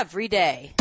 every day.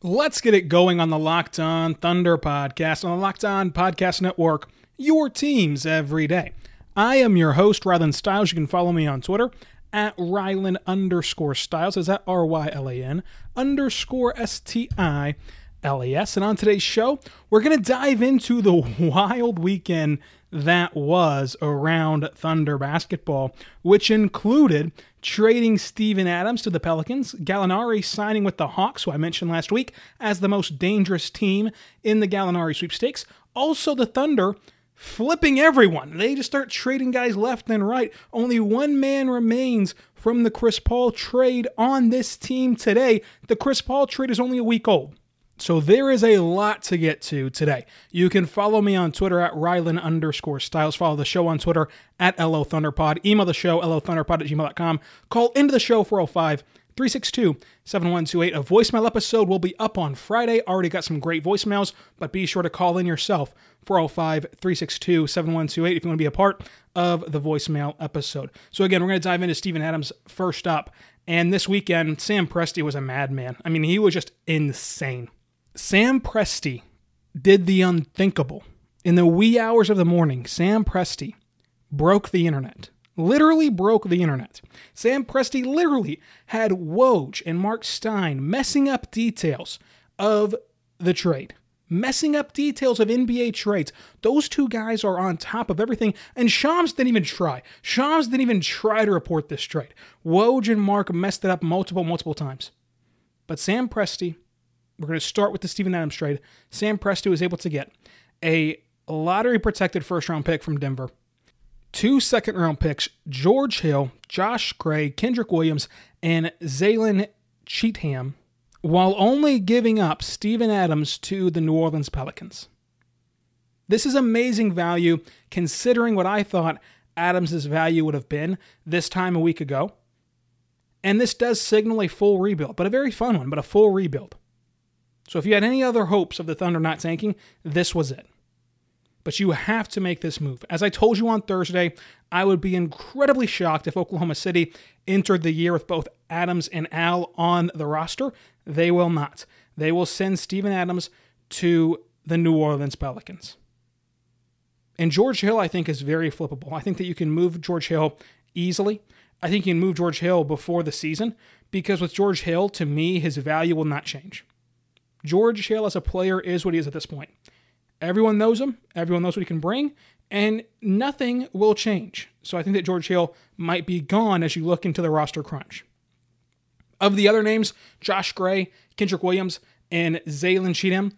Let's get it going on the Locked On Thunder podcast on the Locked On Podcast Network, your teams every day. I am your host, Rylan Stiles. You can follow me on Twitter at Rylan underscore Stiles. Is that R Y L A N underscore S T I L A S? And on today's show, we're going to dive into the wild weekend that was around Thunder basketball, which included trading Steven Adams to the Pelicans, Gallinari signing with the Hawks, who I mentioned last week as the most dangerous team in the Gallinari sweepstakes. Also, the Thunder flipping everyone. They just start trading guys left and right. Only one man remains from the Chris Paul trade on this team today. The Chris Paul trade is only a week old. So there is a lot to get to today. You can follow me on Twitter at Rylan underscore Stiles. Follow the show on Twitter at LO Thunderpod. Email the show, LOThunderpod at gmail.com. Call into the show 405 362 7128. A voicemail episode will be up on Friday. Already got some great voicemails, but be sure to call in yourself 405 362 7128 if you want to be a part of the voicemail episode. So, again, we're going to dive into Steven Adams first up. And this weekend, Sam Presti was a madman. I mean, he was just insane. Sam Presti did the unthinkable. In the wee hours of the morning, Sam Presti broke the internet. Literally broke the internet. Sam Presti literally had Woj and Mark Stein messing up details of the trade. Messing up details of NBA trades. Those two guys are on top of everything, and Shams didn't even try. Shams didn't even try to report this trade. Woj and Mark messed it up multiple, multiple times. But Sam Presti we're going to start with the Steven Adams trade. Sam Presti was able to get a lottery protected first round pick from Denver, two second round picks, George Hill, Josh Gray, Kenrich Williams, and Zylan Cheatham, while only giving up Steven Adams to the New Orleans Pelicans. This is amazing value considering what I thought Adams' value would have been this time a week ago. And this does signal a full rebuild, but a very fun one, but a full rebuild. So if you had any other hopes of the Thunder not tanking, this was it. But you have to make this move. As I told you on Thursday, I would be incredibly shocked if Oklahoma City entered the year with both Adams and Al on the roster. They will not. They will send Steven Adams to the New Orleans Pelicans. And George Hill, I think, is very flippable. I think that you can move George Hill easily. I think you can move George Hill before the season because with George Hill, to me, his value will not change. George Hill as a player is what he is at this point. Everyone knows him, everyone knows what he can bring, and nothing will change. So I think that George Hill might be gone as you look into the roster crunch. Of the other names, Josh Gray, Kenrich Williams, and Zylan Cheatham,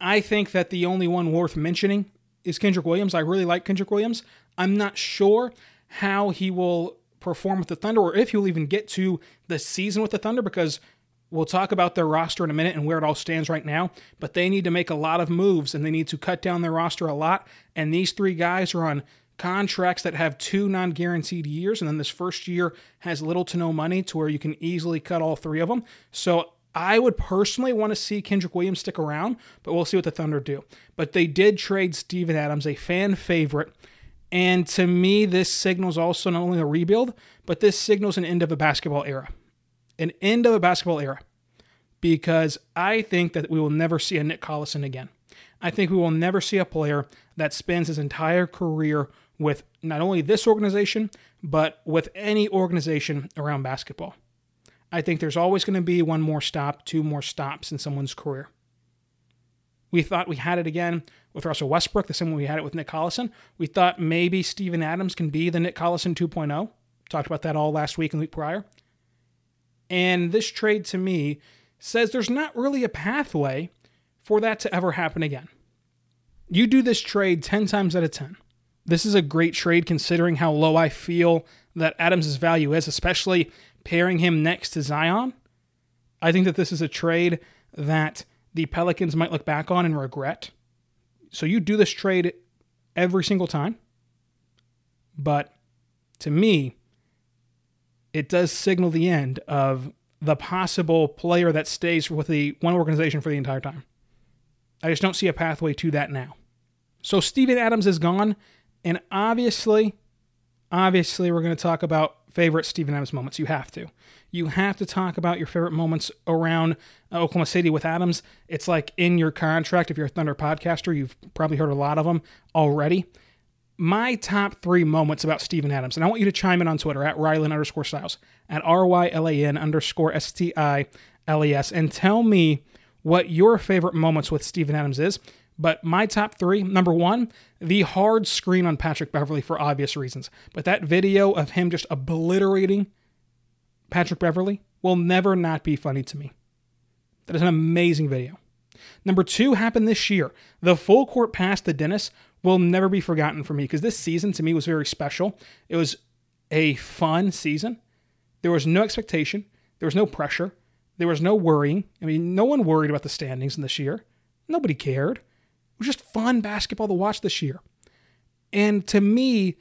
I think that the only one worth mentioning is Kenrich Williams. I really like Kenrich Williams. I'm not sure how he will perform with the Thunder or if he'll even get to the season with the Thunder because we'll talk about their roster in a minute and where it all stands right now. But they need to make a lot of moves and they need to cut down their roster a lot. And these three guys are on contracts that have two non guaranteed years. And then this first year has little to no money to where you can easily cut all three of them. So I would personally want to see Kenrich Williams stick around, but we'll see what the Thunder do. But they did trade Steven Adams, a fan favorite. And to me, this signals also not only a rebuild, but this signals an end of a basketball era. An end of a basketball era. Because I think that we will never see a Nick Collison again. I think we will never see a player that spends his entire career with not only this organization, but with any organization around basketball. I think there's always going to be one more stop, two more stops in someone's career. We thought we had it again with Russell Westbrook, the same way we had it with Nick Collison. We thought maybe Steven Adams can be the Nick Collison 2.0. Talked about that all last week and week prior. And this trade to me says there's not really a pathway for that to ever happen again. You do this trade 10 times out of 10. This is a great trade considering how low I feel that Adams' value is, especially pairing him next to Zion. I think that this is a trade that the Pelicans might look back on and regret. So you do this trade every single time. But to me, it does signal the end of the possible player that stays with the one organization for the entire time. I just don't see a pathway to that now. So Steven Adams is gone, and obviously, obviously, we're going to talk about favorite Steven Adams moments. You have to. You have to talk about your favorite moments around uh, Oklahoma City with Adams. It's like in your contract. If you're a Thunder podcaster, you've probably heard a lot of them already. My top three moments about Steven Adams, and I want you to chime in on Twitter at Rylan underscore Stiles, at R Y L A N underscore S T I L E S, and tell me what your favorite moments with Steven Adams is. But my top three number one, the hard screen on Patrick Beverley for obvious reasons. But that video of him just obliterating Patrick Beverley will never not be funny to me. That is an amazing video. Number two happened this year. The full court pass to Dennis will never be forgotten for me because this season to me was very special. It was a fun season. There was no expectation, there was no pressure, there was no worrying. I mean, no one worried about the standings in this year. Nobody cared It was just fun basketball to watch this year. And to me,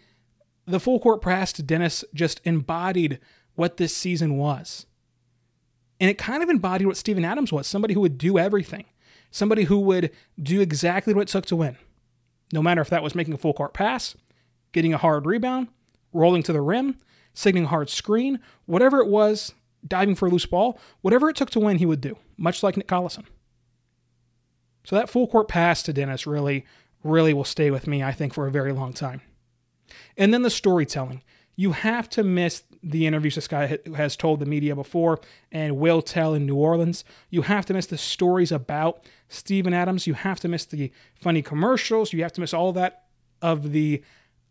the full court press to Dennis just embodied what this season was. And it kind of embodied what Steven Adams was somebody who would do everything, somebody who would do exactly what it took to win. No matter if that was making a full court pass, getting a hard rebound, rolling to the rim, signaling a hard screen, whatever it was, diving for a loose ball, whatever it took to win, he would do, much like Nick Collison. So that full court pass to Dennis really, really will stay with me, I think, for a very long time. And then the storytelling. You have to miss the interviews this guy has told the media before and will tell in New Orleans. You have to miss the stories about Steven Adams. You have to miss the funny commercials. You have to miss all that of the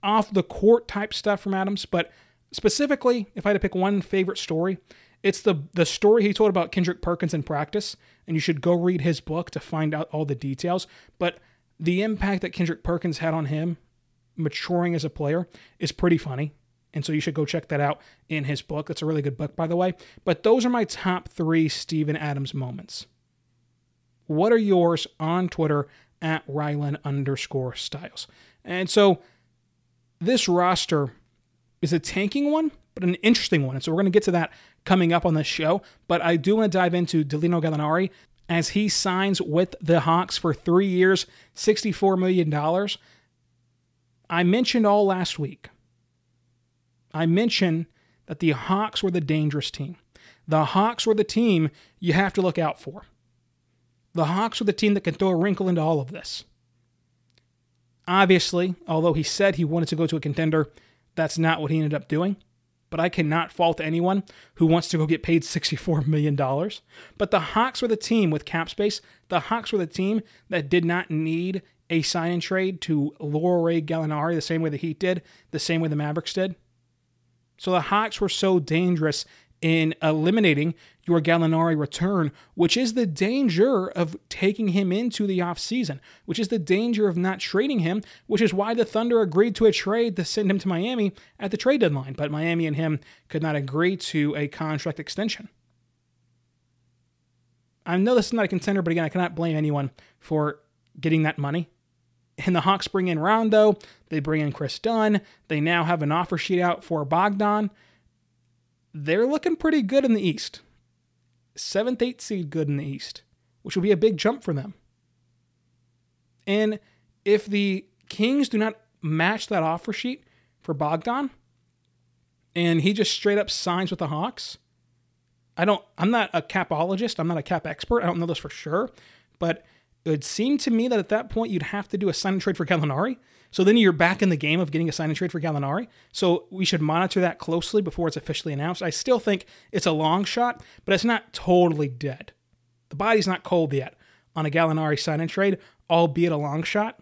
off the court type stuff from Adams. But specifically, if I had to pick one favorite story, it's the the story he told about Kendrick Perkins in practice, and you should go read his book to find out all the details. But the impact that Kendrick Perkins had on him maturing as a player is pretty funny. And so you should go check that out in his book. That's a really good book, by the way. But those are my top three Steven Adams moments. What are yours on Twitter at Rylan underscore Stiles? And so this roster is a tanking one, but an interesting one. And so we're going to get to that coming up on this show. But I do want to dive into Danilo Gallinari as he signs with the Hawks for three years, $64 million. I mentioned all last week. I mentioned that the Hawks were the dangerous team. The Hawks were the team you have to look out for. The Hawks were the team that can throw a wrinkle into all of this. Obviously, although he said he wanted to go to a contender, that's not what he ended up doing but I cannot fault anyone who wants to go get paid $64 million. But the Hawks were the team with cap space. The Hawks were the team that did not need a sign and trade to lure Ray Gallinari the same way the Heat did, the same way the Mavericks did. So the Hawks were so dangerous in eliminating your Gallinari return, which is the danger of taking him into the offseason, which is the danger of not trading him, which is why the Thunder agreed to a trade to send him to Miami at the trade deadline. But Miami and him could not agree to a contract extension. I know this is not a contender, but again, I cannot blame anyone for getting that money. And the Hawks bring in Rondo, they bring in Kris Dunn, they now have an offer sheet out for Bogdan. They're looking pretty good in the East. Seventh, eighth seed good in the East, which will be a big jump for them. And if the Kings do not match that offer sheet for Bogdan, and he just straight up signs with the Hawks, I don't. I'm not a capologist. I'm not a cap expert. I don't know this for sure, but it would seem to me that at that point you'd have to do a sign and trade for Gallinari. So then you're back in the game of getting a sign and trade for Gallinari. So we should monitor that closely before it's officially announced. I still think it's a long shot, but it's not totally dead. The body's not cold yet on a Gallinari sign and trade, albeit a long shot.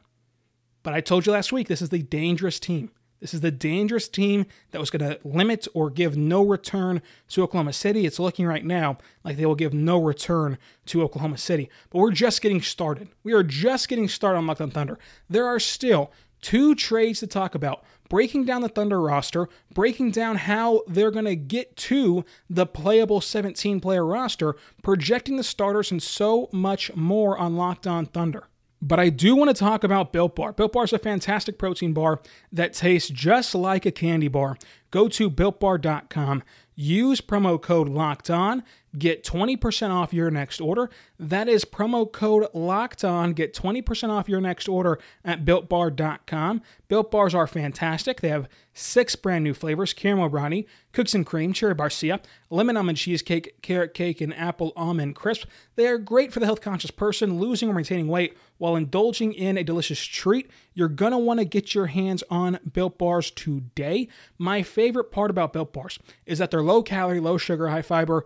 But I told you last week this is the dangerous team. This is the dangerous team that was going to limit or give no return to Oklahoma City. It's looking right now like they will give no return to Oklahoma City. But we're just getting started. We are just getting started on Locked on Thunder. There are still two trades to talk about breaking down the Thunder roster, breaking down how they're going to get to the playable 17 player roster, projecting the starters, and so much more on Locked On Thunder. But I do want to talk about Built Bar. Built Bar is a fantastic protein bar that tastes just like a candy bar. Go to builtbar.com, use promo code locked on, get 20% off your next order. That is promo code locked on, get 20% off your next order at builtbar.com. Built Bars are fantastic. They have six brand new flavors caramel brownie, cookies and cream, cherry barcia, lemon almond cheesecake, carrot cake, and apple almond crisp. They are great for the health conscious person losing or maintaining weight while indulging in a delicious treat. You're going to want to get your hands on Built Bars today. My favorite part about Built Bars is that they're low calorie, low sugar, high fiber,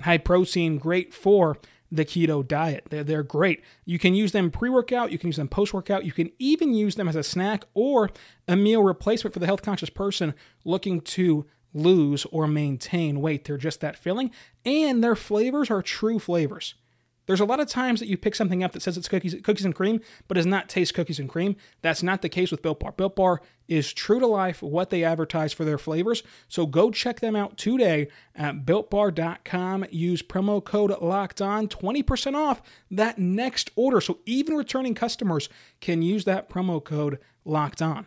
high protein, great for the keto diet. They're, they're great. You can use them pre workout, you can use them post workout, you can even use them as a snack or a meal replacement for the health conscious person looking to lose or maintain weight. They're just that filling, and their flavors are true flavors. There's a lot of times that you pick something up that says it's cookies, cookies and cream, but does not taste cookies and cream. That's not the case with Built Bar. Built Bar is true to life what they advertise for their flavors. So go check them out today at builtbar.com. Use promo code locked on, 20% off that next order. So even returning customers can use that promo code locked on.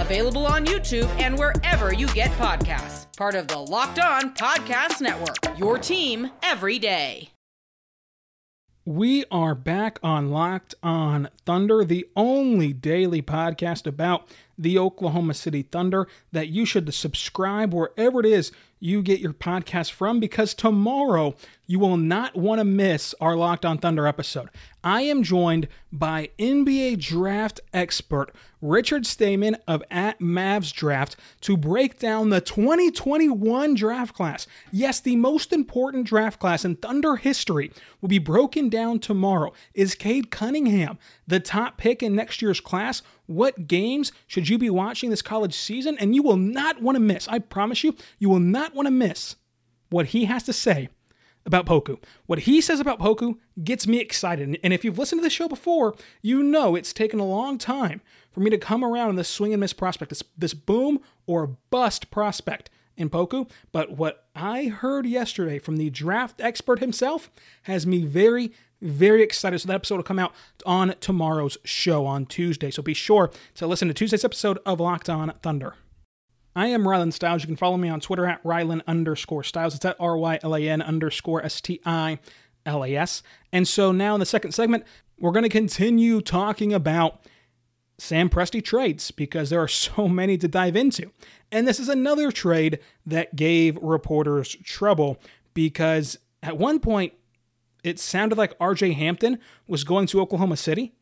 available on YouTube and wherever you get podcasts. Part of the Locked On Podcast Network, your team every day. We are back on Locked On Thunder, the only daily podcast about the Oklahoma City Thunder that you should subscribe wherever it is you get your podcast from because tomorrow you will not want to miss our Locked On Thunder episode. I am joined by NBA draft expert Richard Stayman of at Mavs Draft to break down the 2021 draft class. Yes, the most important draft class in Thunder history will be broken down tomorrow. Is Cade Cunningham the top pick in next year's class? What games should you be watching this college season? And you will not want to miss, I promise you, you will not want to miss what he has to say about Poku. What he says about Poku gets me excited. And if you've listened to the show before, you know it's taken a long time for me to come around on this swing and miss prospect, this, this boom or bust prospect in Poku. But what I heard yesterday from the draft expert himself has me very, very excited. So that episode will come out on tomorrow's show on Tuesday. So be sure to listen to Tuesday's episode of Locked On Thunder. I am Rylan Stiles. You can follow me on Twitter at Rylan underscore Stiles. It's at R Y L A N underscore S T I L A S. And so now in the second segment, we're going to continue talking about Sam Presti trades because there are so many to dive into. And this is another trade that gave reporters trouble because at one point it sounded like RJ Hampton was going to Oklahoma City.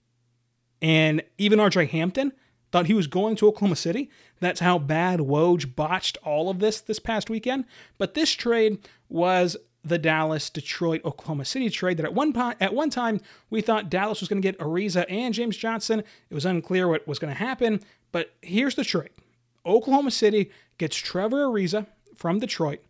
And even RJ Hampton thought he was going to Oklahoma City. That's how bad Woj botched all of this this past weekend. But this trade was the Dallas Detroit Oklahoma City trade that at one po- at one time we thought Dallas was going to get Ariza and James Johnson. It was unclear what was going to happen, but here's the trade. Oklahoma City gets Trevor Ariza from Detroit.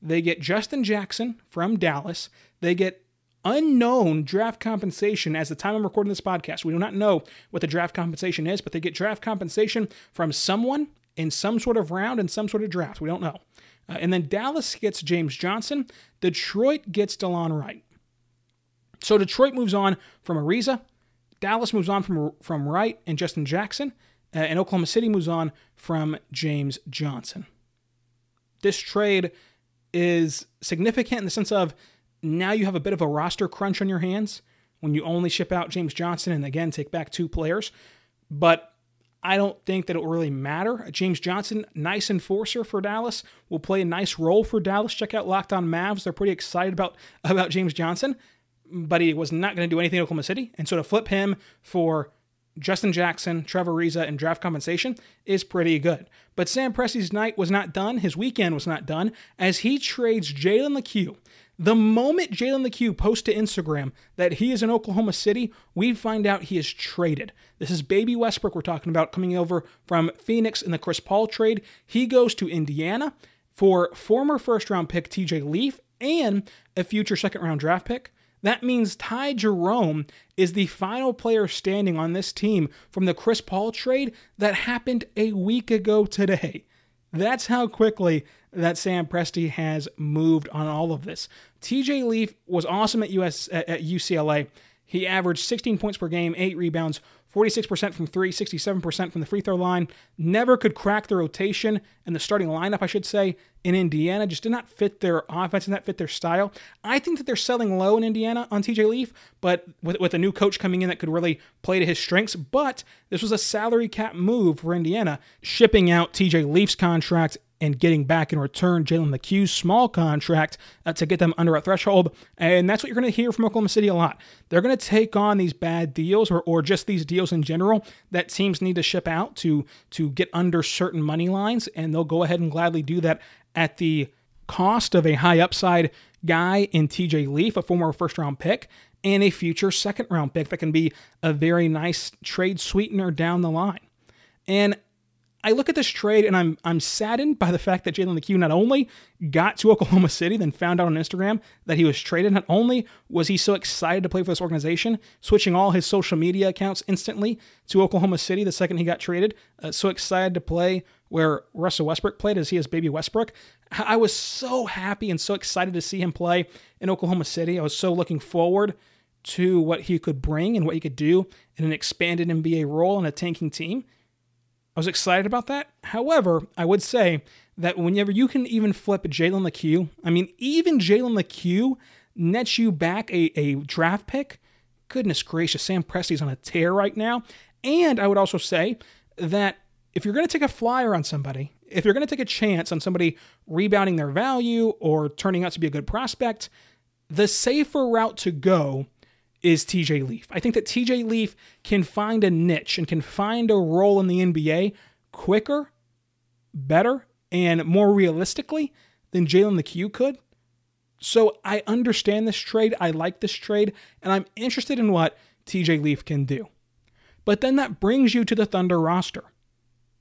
They get Justin Jackson from Dallas. They get unknown draft compensation as the time I'm recording this podcast. We do not know what the draft compensation is, but they get draft compensation from someone in some sort of round and some sort of draft. We don't know. Uh, and then Dallas gets James Johnson. Detroit gets DeLon Wright. So Detroit moves on from Ariza. Dallas moves on from, from Wright and Justin Jackson. Uh, and Oklahoma City moves on from James Johnson. This trade is significant in the sense of now you have a bit of a roster crunch on your hands when you only ship out James Johnson and again take back two players. But I don't think that it will really matter. James Johnson, nice enforcer for Dallas, will play a nice role for Dallas. Check out Locked On Mavs; they're pretty excited about about James Johnson, but he was not going to do anything in Oklahoma City, and so to flip him for Justin Jackson, Trevor Ariza, and draft compensation is pretty good. But Sam Presti's night was not done. His weekend was not done as he trades Jalen Lecque. The moment Jalen Lecque posts to Instagram that he is in Oklahoma City, we find out he is traded. This is Baby Westbrook we're talking about coming over from Phoenix in the Chris Paul trade. He goes to Indiana for former first round pick TJ Leaf and a future second round draft pick. That means Ty Jerome is the final player standing on this team from the Chris Paul trade that happened a week ago today. That's how quickly that Sam Presti has moved on all of this. TJ Leaf was awesome at US at UCLA. He averaged 16 points per game, 8 rebounds, 46% from three, 67% from the free throw line. Never could crack the rotation and the starting lineup, I should say, in Indiana. Just did not fit their offense and not fit their style. I think that they're selling low in Indiana on TJ Leaf, but with, with a new coach coming in that could really play to his strengths. But this was a salary cap move for Indiana, shipping out TJ Leaf's contract and getting back in return Jalen Lecque's small contract uh, to get them under a threshold. And that's what you're going to hear from Oklahoma City a lot. They're going to take on these bad deals or, or just these deals in general that teams need to ship out to, to get under certain money lines, and they'll go ahead and gladly do that at the cost of a high upside guy in TJ Leaf, a former first round pick, and a future second round pick that can be a very nice trade sweetener down the line. And I look at this trade and I'm I'm saddened by the fact that Jalen Lecque not only got to Oklahoma City, then found out on Instagram that he was traded. Not only was he so excited to play for this organization, switching all his social media accounts instantly to Oklahoma City the second he got traded, uh, so excited to play where Russell Westbrook played as he is baby Westbrook. I was so happy and so excited to see him play in Oklahoma City. I was so looking forward to what he could bring and what he could do in an expanded NBA role in a tanking team. I was excited about that. However, I would say that whenever you can even flip Jalen Lecque, I mean, even Jalen Lecque nets you back a, a draft pick. Goodness gracious, Sam Presti's on a tear right now. And I would also say that if you're going to take a flyer on somebody, if you're going to take a chance on somebody rebounding their value or turning out to be a good prospect, the safer route to go is TJ Leaf. I think that TJ Leaf can find a niche and can find a role in the NBA quicker, better, and more realistically than Jalen the Q could. So I understand this trade. I like this trade, and I'm interested in what TJ Leaf can do. But then that brings you to the Thunder roster.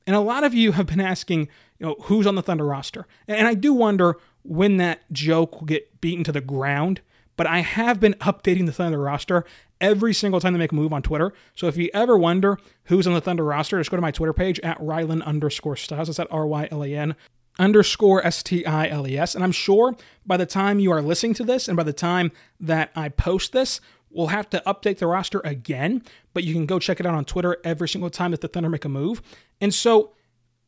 And a lot of you have been asking, you know, who's on the Thunder roster? And I do wonder when that joke will get beaten to the ground but I have been updating the Thunder roster every single time they make a move on Twitter. So if you ever wonder who's on the Thunder roster, just go to my Twitter page at Rylan underscore Stiles. That's at R Y L A N underscore S T I L E S. And I'm sure by the time you are listening to this and by the time that I post this, we'll have to update the roster again. But you can go check it out on Twitter every single time that the Thunder make a move. And so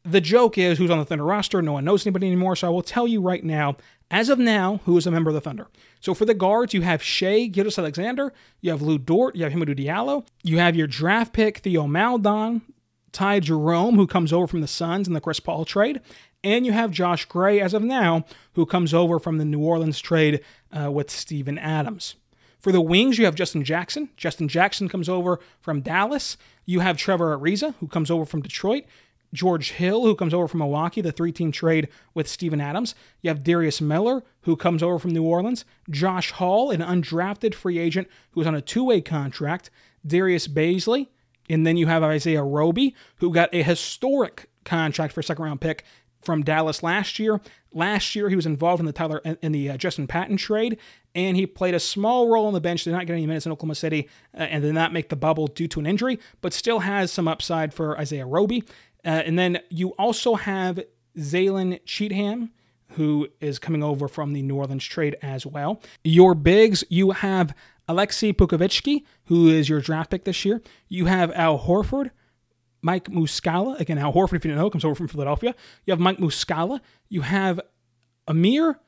the joke is who's on the Thunder roster. No one knows anybody anymore. So I will tell you right now as of now, who is a member of the Thunder? So for the guards, you have Shai Gilgeous-Alexander, you have Lu Dort, you have Hamidou Diallo, you have your draft pick Theo Maledon, Ty Jerome, who comes over from the Suns in the Chris Paul trade, and you have Josh Gray as of now, who comes over from the New Orleans trade uh, with Steven Adams. For the wings, you have Justin Jackson. Justin Jackson comes over from Dallas. You have Trevor Ariza, who comes over from Detroit. George Hill, who comes over from Milwaukee, the three team trade with Steven Adams. You have Darius Miller, who comes over from New Orleans. Josh Hall, an undrafted free agent who's on a two way contract. Darius Bazley. And then you have Isaiah Roby, who got a historic contract for a second round pick from Dallas last year. Last year, he was involved in the Tyler in the uh, Justin Patton trade, and he played a small role on the bench. Did not get any minutes in Oklahoma City, uh, and did not make the bubble due to an injury, but still has some upside for Isaiah Roby. Uh, and then you also have Zylan Cheatham, who is coming over from the New Orleans trade as well. Your bigs, you have Alexei Pokusevski, who is your draft pick this year. You have Al Horford, Mike Muscala. Again, Al Horford, if you don't know, comes over from Philadelphia. You have Mike Muscala. You have Amir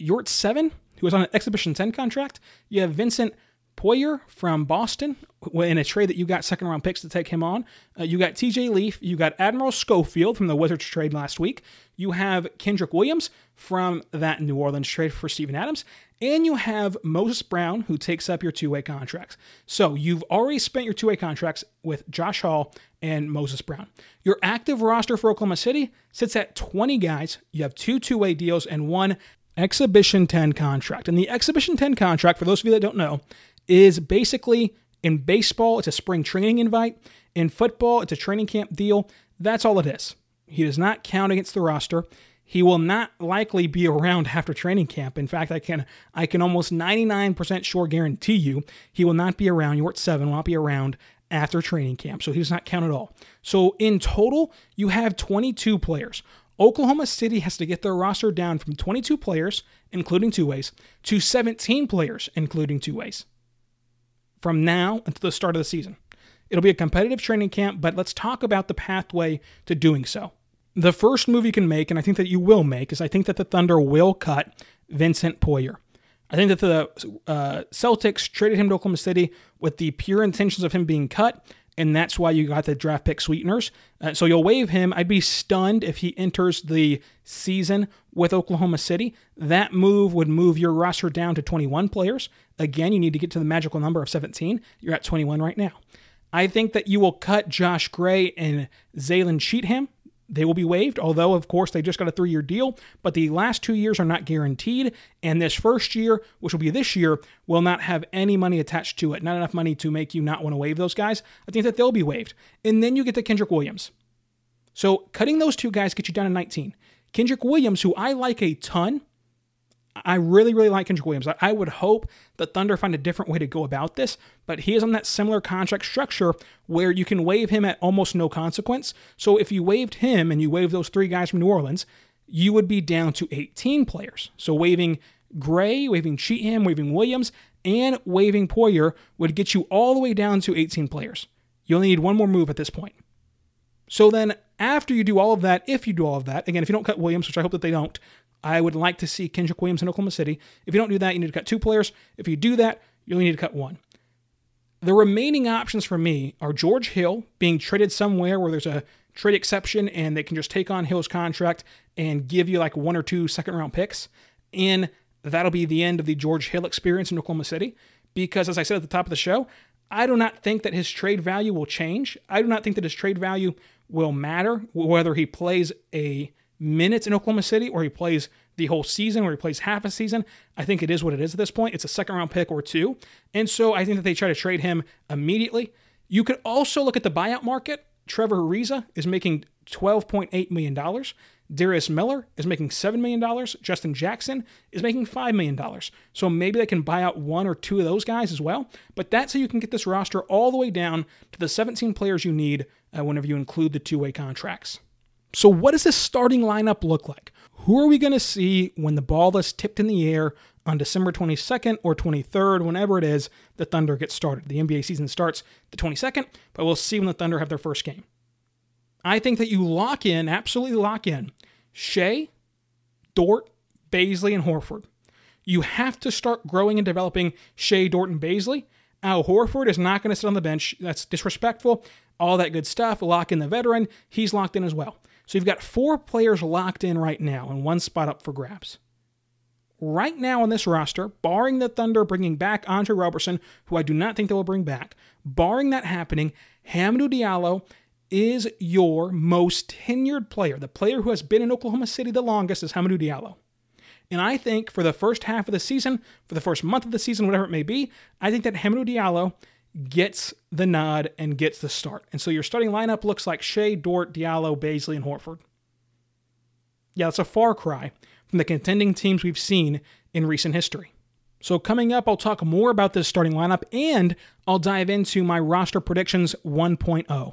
Yurtseven, who is on an Exhibition 10 contract. You have Vincent Poirier from Boston in a trade that you got second round picks to take him on. Uh, you got TJ Leaf. You got Admiral Schofield from the Wizards trade last week. You have Kenrich Williams from that New Orleans trade for Steven Adams. And you have Moses Brown, who takes up your two way contracts. So you've already spent your two way contracts with Josh Hall and Moses Brown. Your active roster for Oklahoma City sits at 20 guys. You have two two way deals and one Exhibition 10 contract. And the Exhibition 10 contract, for those of you that don't know, is basically in baseball, it's a spring training invite. In football, it's a training camp deal. That's all it is. He does not count against the roster. He will not likely be around after training camp. In fact, I can I can almost 99% sure guarantee you he will not be around. Yurtseven, will not be around after training camp. So he does not count at all. So in total, you have 22 players. Oklahoma City has to get their roster down from 22 players, including two ways, to 17 players, including two ways, from now until the start of the season. It'll be a competitive training camp, but let's talk about the pathway to doing so the first move you can make, and I think that you will make, is I think that the Thunder will cut Vincent Poirier. I think that the uh, Celtics traded him to Oklahoma City with the pure intentions of him being cut, and that's why you got the draft pick sweeteners. Uh, so you'll waive him. I'd be stunned if he enters the season with Oklahoma City. That move would move your roster down to 21 players. Again, you need to get to the magical number of 17. You're at 21 right now. I think that you will cut Josh Gray and Zylan Cheatham they will be waived, although, of course, they just got a three year deal, but the last two years are not guaranteed. And this first year, which will be this year, will not have any money attached to it. Not enough money to make you not want to waive those guys. I think that they'll be waived. And then you get to Kenrich Williams. So cutting those two guys gets you down to 19. Kenrich Williams, who I like a ton, I really, really like Kenrich Williams. I would hope that Thunder find a different way to go about this, but he is on that similar contract structure where you can waive him at almost no consequence. So if you waived him and you waived those three guys from New Orleans, you would be down to 18 players. So waiving Gray, waiving Cheatham, waiving Williams, and waiving Poirier would get you all the way down to 18 players. You only need one more move at this point. So then, after you do all of that, if you do all of that, again, if you don't cut Williams, which I hope that they don't, I would like to see Kenrich Williams in Oklahoma City. If you don't do that, you need to cut two players. If you do that, you only need to cut one. The remaining options for me are George Hill being traded somewhere where there's a trade exception and they can just take on Hill's contract and give you like one or two second round picks. And that'll be the end of the George Hill experience in Oklahoma City. Because as I said at the top of the show, I do not think that his trade value will change. I do not think that his trade value will matter whether he plays a minutes in Oklahoma City or he plays the whole season or he plays half a season. I think it is what it is at this point. It's a second round pick or two. And so I think that they try to trade him immediately. You could also look at the buyout market. Trevor Ariza is making $12.8 million. Darius Miller is making $7 million. Justin Jackson is making $5 million. So maybe they can buy out one or two of those guys as well. But that's how you can get this roster all the way down to the 17 players you need uh, whenever you include the two way contracts. So, what does this starting lineup look like? Who are we going to see when the ball is tipped in the air on December 22nd or 23rd, whenever it is the Thunder gets started? The NBA season starts the 22nd, but we'll see when the Thunder have their first game. I think that you lock in, absolutely lock in, Shai, Dort, Bazley, and Horford. You have to start growing and developing Shai, Dort, and Bazley. Al Horford is not going to sit on the bench. That's disrespectful. All that good stuff. Lock in the veteran. He's locked in as well. So you've got four players locked in right now and one spot up for grabs. right now on this roster, barring the Thunder bringing back Andre Roberson, who I do not think they will bring back, barring that happening, Hamidou Diallo is your most tenured player. The player who has been in Oklahoma City the longest is Hamidou Diallo. And I think for the first half of the season, for the first month of the season, whatever it may be, I think that Hamidou Diallo gets the nod and gets the start. And so your starting lineup looks like Shai, Dort, Diallo, Bazley, and Horford. Yeah, that's a far cry from the contending teams we've seen in recent history. So, coming up, I'll talk more about this starting lineup and I'll dive into my roster predictions 1.0.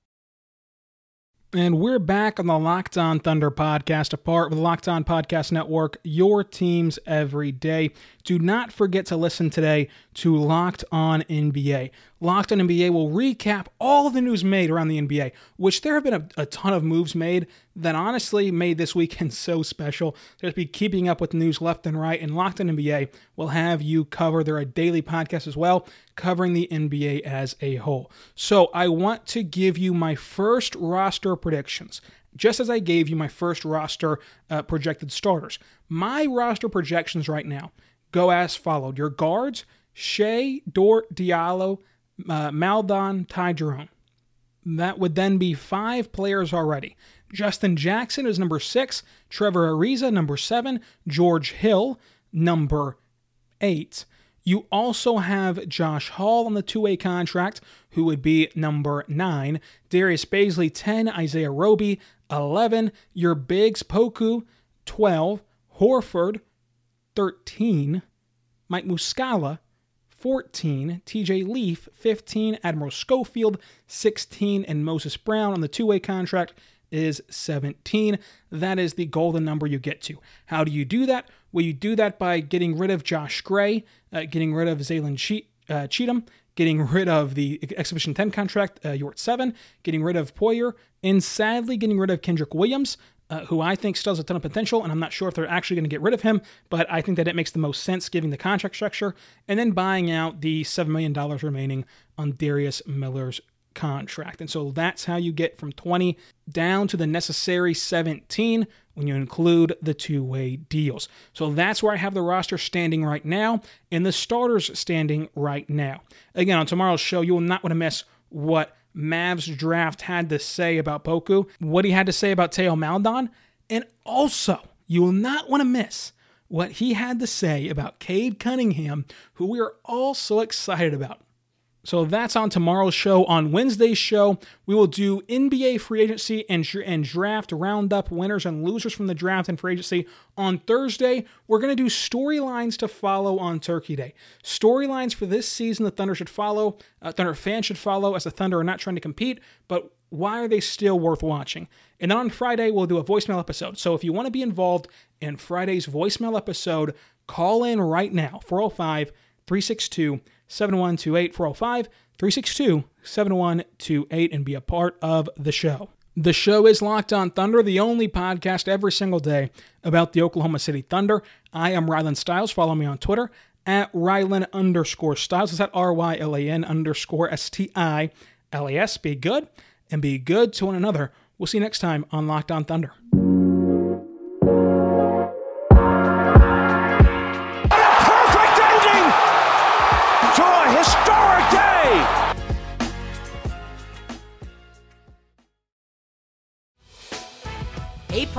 And we're back on the Locked On Thunder podcast, a part of the Locked On Podcast Network, your teams every day. Do not forget to listen today to Locked On NBA. Locked On NBA will recap all the news made around the NBA, which there have been a, a ton of moves made that honestly made this weekend so special. Just be keeping up with news left and right, and Locked On NBA will have you cover. They're a daily podcast as well, covering the NBA as a whole. So I want to give you my first roster predictions just as I gave you my first roster uh, projected starters. My roster projections right now go as followed. Your guards, Shai, Dort, Diallo, uh, Maledon, Ty Jerome. That would then be five players already. Justin Jackson is number six, Trevor Ariza, number seven, George Hill, number eight. You also have Josh Hall on the two way contract, who would be number nine, Darius Bazley, 10, Isaiah Roby, 11, your bigs, Poku, 12, Horford, 13, Mike Muscala, 14, TJ Leaf, 15, Admiral Schofield, 16, and Moses Brown on the two way contract is 17. That is the golden number you get to. How do you do that? Well, you do that by getting rid of Josh Gray, uh, getting rid of Zylan che- uh, Cheatham, getting rid of the Exhibition 10 contract, uh, Yurtseven, getting rid of Poirier, and sadly getting rid of Kenrich Williams, uh, who I think still has a ton of potential, and I'm not sure if they're actually going to get rid of him, but I think that it makes the most sense given the contract structure, and then buying out the $7 million remaining on Darius Miller's contract. And so that's how you get from 20 down to the necessary 17 when you include the two way deals. So that's where I have the roster standing right now and the starters standing right now. Again, on tomorrow's show, you will not want to miss what Mavs draft had to say about Poku, what he had to say about Teo Maledon, and also you will not want to miss what he had to say about Cade Cunningham, who we are all so excited about. So that's on tomorrow's show. On Wednesday's show, we will do NBA free agency and, and draft roundup winners and losers from the draft and free agency. On Thursday, we're going to do storylines to follow on Turkey Day. Storylines for this season the Thunder should follow, uh, Thunder fans should follow as the Thunder are not trying to compete, but why are they still worth watching? And then on Friday, we'll do a voicemail episode. So if you want to be involved in Friday's voicemail episode, call in right now 405 362 7128 405 362 7128 and be a part of the show. The show is Locked On Thunder, the only podcast every single day about the Oklahoma City Thunder. I am Rylan Stiles. Follow me on Twitter at Rylan underscore Stiles. Is at R Y L A N underscore S T I L A S. Be good and be good to one another. We'll see you next time on Locked On Thunder.